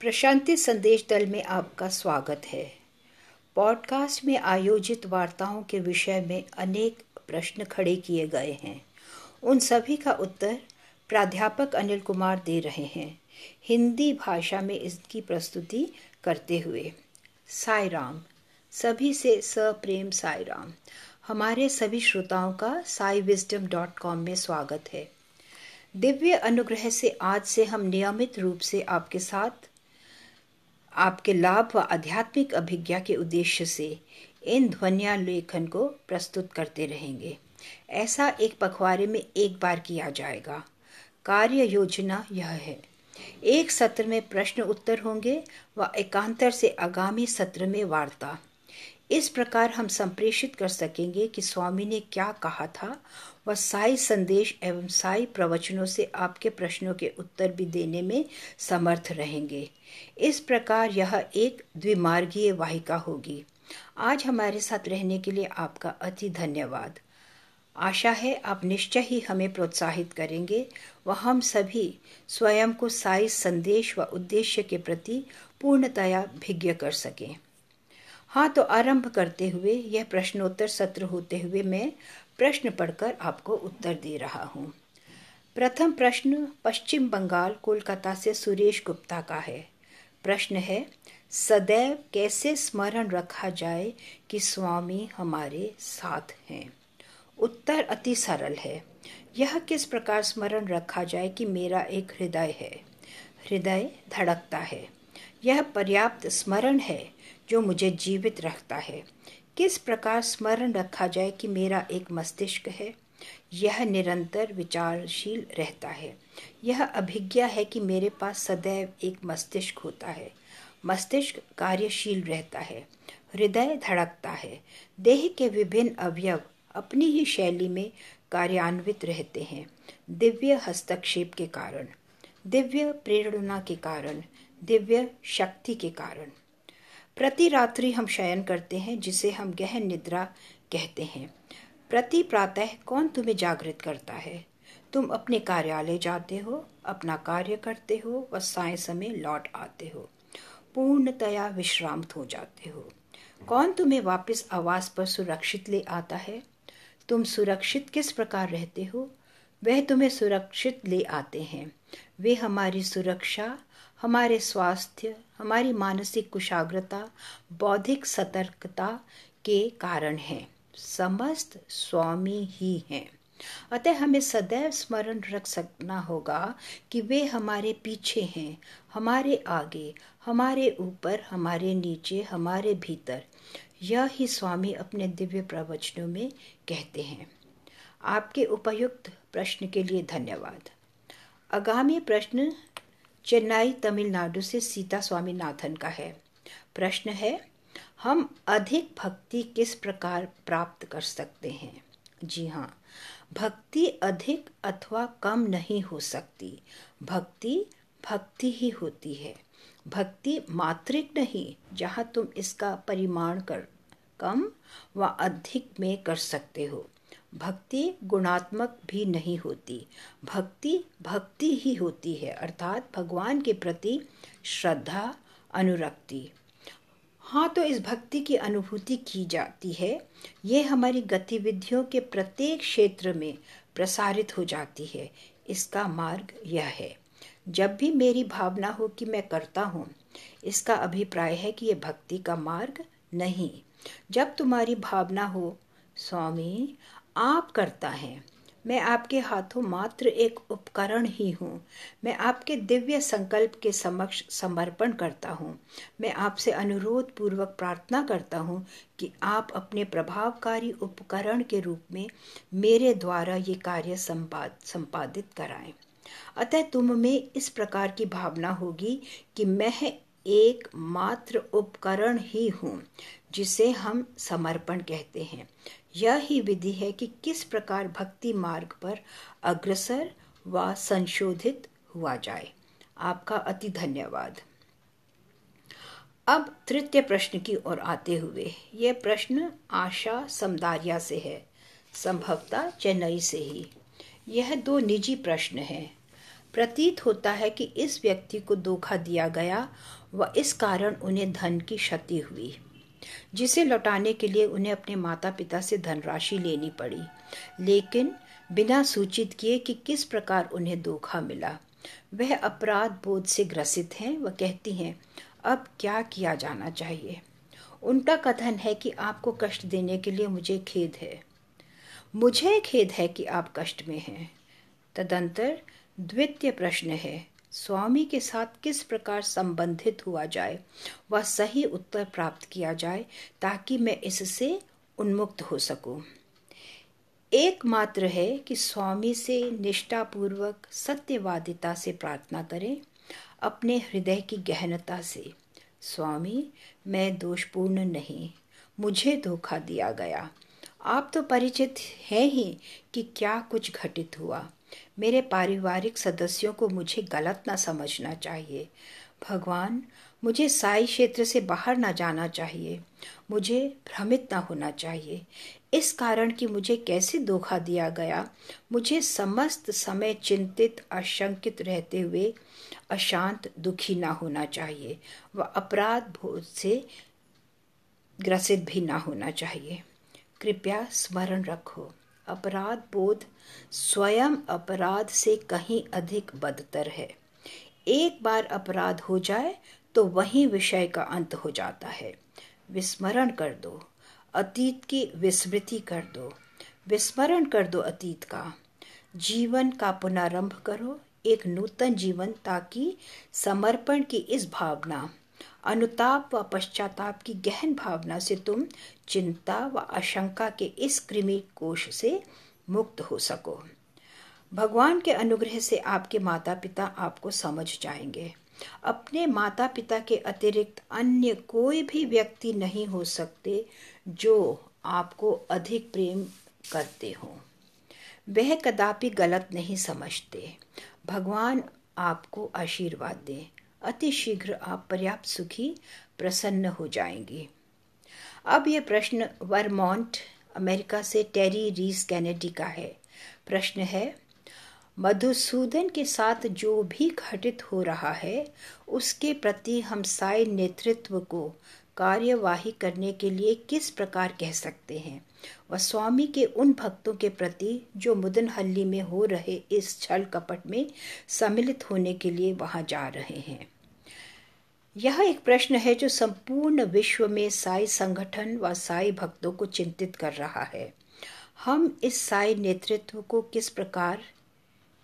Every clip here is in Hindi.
प्रशांति संदेश दल में आपका स्वागत है। पॉडकास्ट में आयोजित वार्ताओं के विषय में अनेक प्रश्न खड़े किए गए हैं। उन सभी का उत्तर प्राध्यापक अनिल कुमार दे रहे हैं। हिंदी भाषा में इसकी प्रस्तुति करते हुए। साई राम सभी से सप्रेम साई राम हमारे सभी श्रोताओं का साई विजडम डॉट कॉम में स्वागत है। दिव्य अनुग्रह से आज से हम नियमित रूप से आपके साथ आपके लाभ व आध्यात्मिक अभिज्ञा के उद्देश्य से इन ध्वनिया लेखन को प्रस्तुत करते रहेंगे। ऐसा एक पखवारे में एक बार किया जाएगा। कार्य योजना यह है। एक सत्र में प्रश्न उत्तर होंगे व एकांतर से आगामी सत्र में वार्ता। इस प्रकार हम संप्रेषित कर सकेंगे कि स्वामी ने क्या कहा था व साई संदेश एवं साई प्रवचनों से आपके प्रश्नों के उत्तर भी देने में समर्थ रहेंगे। इस प्रकार यह एक द्विमार्गीय वाहिका होगी। आज हमारे साथ रहने के लिए आपका अति धन्यवाद। आशा है आप निश्चय ही हमें प्रोत्साहित करेंगे व हम सभी स्वयं को साई संदेश व उद्देश्य के प्रति पूर्णतया भिज्ञ कर सकें। हाँ तो आरंभ करते हुए, यह प्रश्नोत्तर सत्र होते हुए मैं प्रश्न पढ़कर आपको उत्तर दे रहा हूँ। प्रथम प्रश्न, पश्चिम बंगाल कोलकाता से सुरेश गुप्ता का है। प्रश्न है, सदैव कैसे स्मरण रखा जाए कि स्वामी हमारे साथ हैं? उत्तर अति सरल है। यह किस प्रकार स्मरण रखा जाए कि मेरा एक हृदय है? हृदय धड़कता है। यह पर्याप्त स्मरण है जो मुझे जीवित रखता है। किस प्रकार स्मरण रखा जाए कि मेरा एक मस्तिष्क है? यह निरंतर विचारशील रहता है। यह अभिज्ञा है कि मेरे पास सदैव एक मस्तिष्क होता है। मस्तिष्क कार्यशील रहता है। हृदय धड़कता है। देह के विभिन्न अवयव अपनी ही शैली में कार्यान्वित रहते हैं। दिव्य हस्तक्षेप के कारण, दिव्य प्रेरणा के कारण, दिव्य शक्ति के कारण। प्रति रात्रि हम शयन करते हैं, जिसे हम गहन निद्रा कहते हैं। प्रति प्रातः कौन तुम्हें जागृत करता है? तुम अपने कार्यालय जाते हो, अपना कार्य करते हो व साय समय लौट आते हो। पूर्णतया विश्रांत हो जाते हो। कौन तुम्हें वापस आवास पर सुरक्षित ले आता है? तुम सुरक्षित किस प्रकार रहते हो? वह तुम्हें सुरक्षित ले आते हैं। वे हमारी सुरक्षा, हमारे स्वास्थ्य हमारी मानसिक कुशाग्रता, बौद्धिक सतर्कता के कारण है। समस्त स्वामी ही हैं। अतः हमें सदैव स्मरण रख सकना होगा कि वे हमारे पीछे हैं, हमारे आगे, हमारे ऊपर, हमारे नीचे, हमारे भीतर। यह ही स्वामी अपने दिव्य प्रवचनों में कहते हैं। आपके उपयुक्त प्रश्न के लिए धन्यवाद। आगामी प्रश्न चेन्नई तमिलनाडु से सीता स्वामीनाथन का है। प्रश्न है, हम अधिक भक्ति किस प्रकार प्राप्त कर सकते हैं? जी हाँ भक्ति अधिक अथवा कम नहीं हो सकती। भक्ति भक्ति ही होती है। भक्ति मात्रिक नहीं, जहाँ तुम इसका परिमाण कर कम व अधिक में कर सकते हो। भक्ति गुणात्मक भी नहीं होती। भक्ति भक्ति ही होती है, अर्थात भगवान के प्रति श्रद्धा, अनुरक्ति। हाँ तो इस भक्ति की अनुभूति की जाती है। ये हमारी गतिविधियों के प्रत्येक क्षेत्र में प्रसारित हो जाती है। इसका मार्ग यह है। जब भी मेरी भावना हो कि मैं करता हूँ, इसका अभिप्राय है कि यह भक्ति का मार्ग नहीं। जब तुम्हारी भावना हो, स्वामी आप करता है। मैं आपके हाथों मात्र एक उपकरण ही हूँ। मैं आपके दिव्य संकल्प के समक्ष समर्पण करता हूँ। मैं आपसे अनुरोध पूर्वक प्रार्थना करता हूँ कि आप अपने प्रभावकारी उपकरण के रूप में मेरे द्वारा ये कार्य संपाद, संपादित कराएँ। अतः तुम में इस प्रकार की भावना होगी कि मैं एक मात्र उपकरण ही हूँ, जिसे हम समर्पण कहते हैं। यह ही विधि है कि किस प्रकार भक्ति मार्ग पर अग्रसर व संशोधित हुआ जाए। आपका अति धन्यवाद। अब तृतीय प्रश्न की ओर आते हुए, यह प्रश्न आशा समदारिया से है, संभवतः चेन्नई से ही। यह दो निजी प्रश्न हैं। प्रतीत होता है कि इस व्यक्ति को धोखा दिया गया व इस कारण उन्हें धन की क्षति हुई। जिसे लौटाने के लिए उन्हें अपने माता पिता से धनराशि लेनी पड़ी। लेकिन बिना सूचित किए कि किस प्रकार उन्हें धोखा मिला, वह अपराध बोध से ग्रसित हैं। वह कहती हैं, अब क्या किया जाना चाहिए? उनका कथन है कि आपको कष्ट देने के लिए मुझे खेद है। मुझे खेद है कि आप कष्ट में हैं। तदंतर द्वितीय प्रश्न है स्वामी के साथ किस प्रकार संबंधित हुआ जाए, वह सही उत्तर प्राप्त किया जाए ताकि मैं इससे उन्मुक्त हो सकूँ। एकमात्र है कि स्वामी से निष्ठापूर्वक, सत्यवादिता से प्रार्थना करें, अपने हृदय की गहनता से। स्वामी, मैं दोषपूर्ण नहीं, मुझे धोखा दिया गया। आप तो परिचित हैं ही कि क्या कुछ घटित हुआ। मेरे पारिवारिक सदस्यों को मुझे गलत ना समझना चाहिए। भगवान, मुझे साई क्षेत्र से बाहर ना जाना चाहिए। मुझे भ्रमित ना होना चाहिए। इस कारण कि मुझे कैसे धोखा दिया गया, मुझे समस्त समय चिंतित, आशंकित रहते हुए अशांत, दुखी ना होना चाहिए। व अपराध बोध से ग्रसित भी ना होना चाहिए। कृपया स्मरण रखो। अपराध बोध स्वयं अपराध से कहीं अधिक बदतर है। एक बार अपराध हो जाए तो वही विषय का अंत हो जाता है। विस्मरण कर दो, अतीत की विस्मृति कर दो। विस्मरण कर दो अतीत का। जीवन का पुनरारंभ करो, एक नूतन जीवन ताकि समर्पण की इस भावना। अनुताप व पश्चाताप की गहन भावना से तुम चिंता व आशंका के इस कृमि कोष से मुक्त हो सको। भगवान के अनुग्रह से आपके माता पिता आपको समझ जाएँगे। अपने माता पिता के अतिरिक्त अन्य कोई भी व्यक्ति नहीं हो सकते जो आपको अधिक प्रेम करते हो। वह कदापि गलत नहीं समझते। भगवान आपको आशीर्वाद दें। अति शीघ्र आप पर्याप्त सुखी, प्रसन्न हो जाएँगे। अब यह प्रश्न वर्मोंट, अमेरिका से टेरी रीस कैनेडी का है। प्रश्न है, मधुसूदन के साथ जो भी घटित हो रहा है, उसके प्रति हम साय नेतृत्व को कार्यवाही करने के लिए किस प्रकार कह सकते हैं? व स्वामी के उन भक्तों के प्रति जो मुदनहल्ली में हो रहे इस छल कपट में सम्मिलित होने के लिए वहाँ जा रहे हैं। यह एक प्रश्न है जो संपूर्ण विश्व में साई संगठन व साई भक्तों को चिंतित कर रहा है। हम इस साई नेतृत्व को किस प्रकार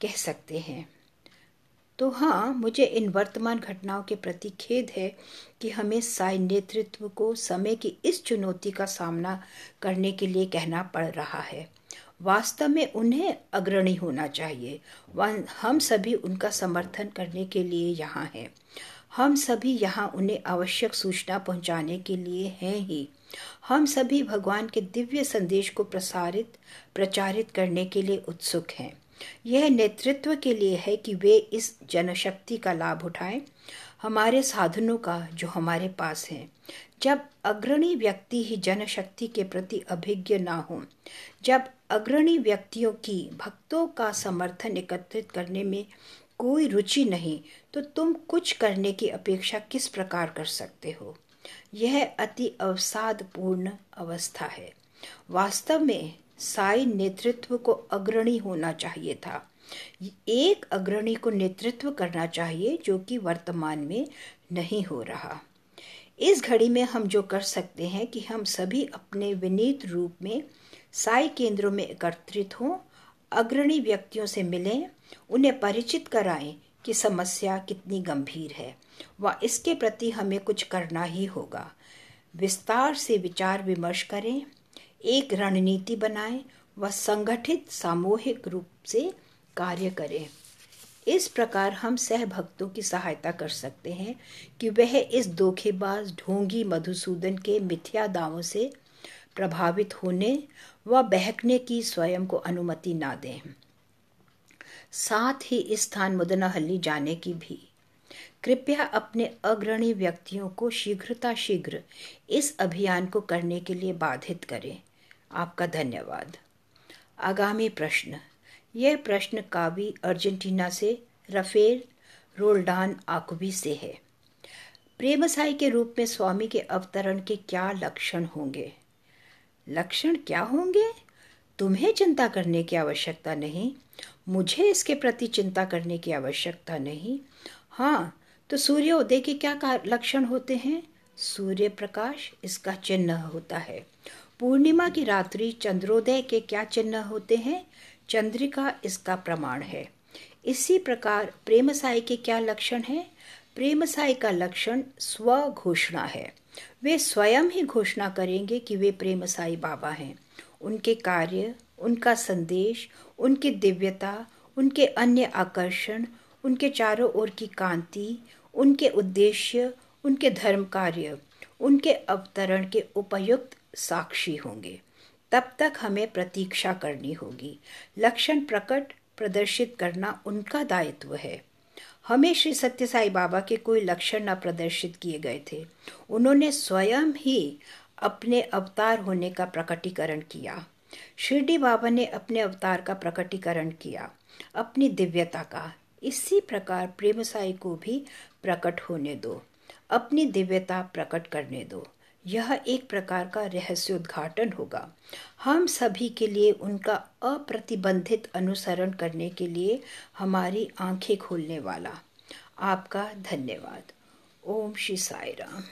कह सकते हैं? तो हाँ मुझे इन वर्तमान घटनाओं के प्रति खेद है कि हमें साई नेतृत्व को समय की इस चुनौती का सामना करने के लिए कहना पड़ रहा है। वास्तव में उन्हें अग्रणी होना चाहिए। हम सभी उनका समर्थन करने के लिए यहाँ हैं। हम सभी यहाँ उन्हें आवश्यक सूचना पहुँचाने के लिए हैं ही। हम सभी भगवान के दिव्य संदेश को प्रसारित, प्रचारित करने के लिए उत्सुक हैं। यह नेतृत्व के लिए है कि वे इस जनशक्ति का लाभ उठाएँ, हमारे साधनों का जो हमारे पास है। जब अग्रणी व्यक्ति ही जनशक्ति के प्रति अभिज्ञ ना हो, जब अग्रणी व्यक्तियों की भक्तों का समर्थन एकत्रित करने में कोई रुचि नहीं तो तुम कुछ करने की अपेक्षा किस प्रकार कर सकते हो? यह अति अवसादपूर्ण अवस्था है। वास्तव में साई नेतृत्व को अग्रणी होना चाहिए था। एक अग्रणी को नेतृत्व करना चाहिए जो कि वर्तमान में नहीं हो रहा। इस घड़ी में हम जो कर सकते हैं कि हम सभी अपने विनीत रूप में साई केंद्रों में एकत्रित हों, अग्रणी व्यक्तियों से मिलें, उन्हें परिचित कराएँ कि समस्या कितनी गंभीर है व इसके प्रति हमें कुछ करना ही होगा। विस्तार से विचार विमर्श करें एक रणनीति बनाएँ व संगठित सामूहिक रूप से कार्य करें। इस प्रकार हम सहभक्तों की सहायता कर सकते हैं कि वह इस धोखेबाज ढोंगी मधुसूदन के मिथ्या दावों से प्रभावित होने व बहकने की स्वयं को अनुमति ना दें। साथ ही इस स्थान मुदनाहल्ली जाने की भी कृपया अपने अग्रणी व्यक्तियों को शीघ्रता शीघ्र इस अभियान को करने के लिए बाधित करें। आपका धन्यवाद। आगामी प्रश्न। यह प्रश्न कावी अर्जेंटीना से रफेल रोल्डान आकुबी से है। प्रेमसाई के रूप में स्वामी के अवतरण के क्या लक्षण होंगे? लक्षण क्या होंगे? तुम्हें चिंता करने की आवश्यकता नहीं। मुझे इसके प्रति चिंता करने की आवश्यकता नहीं। हाँ तो सूर्योदय के क्या लक्षण होते हैं? सूर्य प्रकाश, इसका चिन्ह होता है। पूर्णिमा की रात्रि चंद्रोदय के क्या चिन्ह होते हैं? चंद्रिका, इसका प्रमाण है। इसी प्रकार प्रेम साई के क्या लक्षण हैं? प्रेम साई का लक्षण स्व घोषणा है। वे स्वयं ही घोषणा करेंगे कि वे प्रेम साई बाबा हैं। उनके कार्य, उनका संदेश, उनकी दिव्यता, उनके अन्य आकर्षण, उनके चारों ओर की कांति उनके उद्देश्य, उनके धर्म कार्य, उनके अवतरण के उपयुक्त साक्षी होंगे। तब तक हमें प्रतीक्षा करनी होगी। लक्षण प्रकट प्रदर्शित करना उनका दायित्व है। हमें श्री सत्य साई बाबा के कोई लक्षण न प्रदर्शित किए गए थे। उन्होंने स्वयं ही अपने अवतार होने का प्रकटीकरण किया। शिरडी बाबा ने अपने अवतार का प्रकटीकरण किया, अपनी दिव्यता का। इसी प्रकार प्रेम साई को भी प्रकट होने दो, अपनी दिव्यता प्रकट करने दो। यह एक प्रकार का रहस्योद्घाटन होगा। हम सभी के लिए उनका अप्रतिबंधित अनुसरण करने के लिए हमारी आँखें खोलने वाला। आपका धन्यवाद। ओम श्री साई राम